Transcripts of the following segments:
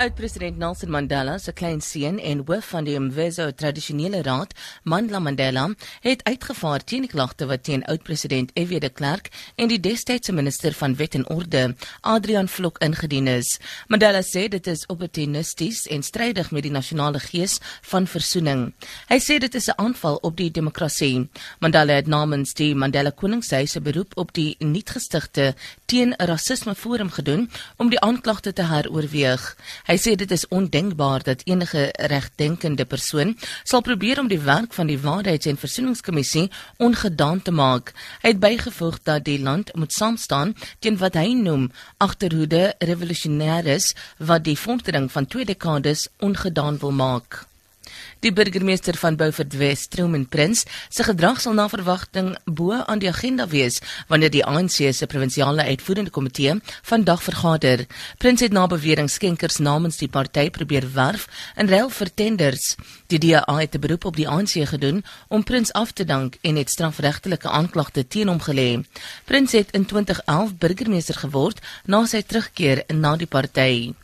Oud-president Nelson Mandela se kleinseun en hoof van die Mvezo Tradisionele Raad, Mandla Mandela, het uitgevaar teen die klagte wat teen oud-president F.W. de Klerk en die destydse minister van Wet en Orde, Adrian Vlok, ingedien is. Mandela sê dit is opportunisties en strydig met die nasionale gees van versoening. Hy sê dit is 'n aanval op die demokrasie. Mandela het namens die Mandela Koningshuis 'n beroep op die nuutgestigte teen rasisme forum gedoen om die aanklagte te heroorweeg. Hy sê dit is ondenkbaar dat enige regdenkende persoon sal probeer om die werk van die Waarheids- en Versoeningskommissie ongedaan te maak. Hy het bygevoeg dat die land moet saamstaan teen wat hy noem agterhoede revolusionêres wat die vordering van twee dekades ongedaan wil maak. Die burgemeester van Beaufort West, Truman Prins, se gedrag sal na verwagting bo aan die agenda wees wanneer die ANC se provinsiale uitvoerende komitee vandag vergader. Prins het na bewering skenkers namens die party probeer werf in ruil vir tenders. Die DA het 'n beroep op die ANC gedoen om Prins af te dank en het strafregtelike aanklagte teen hom gelê. Prins het in 2011 burgemeester geword na sy terugkeer na die party.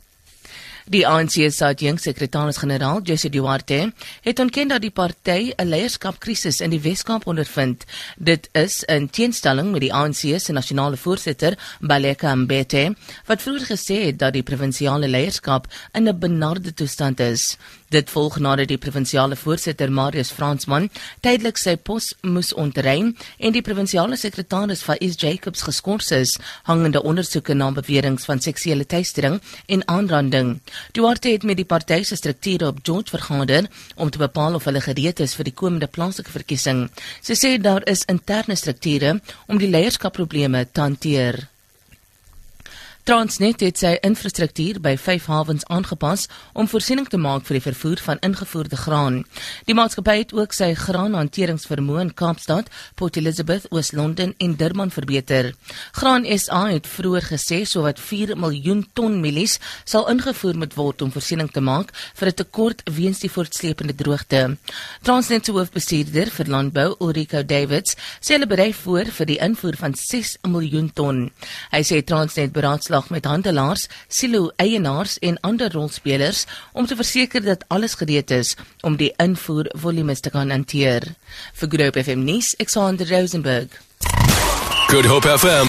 Die ANC se adjunksekretaris-generaal, Jesse Duarte, het ontken dat die party 'n leierskapkrisis in die Wes-Kaap ondervind. Dit is in teenstelling met die ANC se nasionale voorsitter, Baleka Mbete, wat vroeër gesê het dat die provinsiale leierskap in 'n benarde toestand is. Dit volg nadat die provinsiale voorsitter, Marius Fransman, tydelik sy pos moes ontruim en die provinsiale sekretaris, Faiz Jacobs, geskort is, hangende ondersoeke na beweringe van seksuele teistering en aanranding. Duarte het met die party se strukture op George vergader om te bepaal of hulle gereed is vir die komende plaaslike verkiesing. Sy sê daar is interne strukture om die leierskapprobleme te hanteer. Transnet het sy infrastruktuur by 5 hawens aangepas om voorsiening te maak vir die vervoer van ingevoerde graan. Die maatskappy het ook sy graanhanteringsvermoë in Kaapstad, Port Elizabeth, Oos-London en Durban verbeter. Graan SA het vroeër gesê sowat 4 miljoen ton mielies sal ingevoer moet word om voorsiening te maak vir 'n tekort weens die voortsleepende droogte. Transnet se hoofbestuurder vir landbou, Ulrika Davids, sê hulle berei voor vir die invoer van 6 miljoen ton. Hy sê Transnet beraadslaag slag met handelaars, silo eienaars en ander rolspelers om te verseker dat alles gereed is om die invoer volumes te kan hanteer. Vir Hope FM nuus, Alexander Rosenberg. Good Hope FM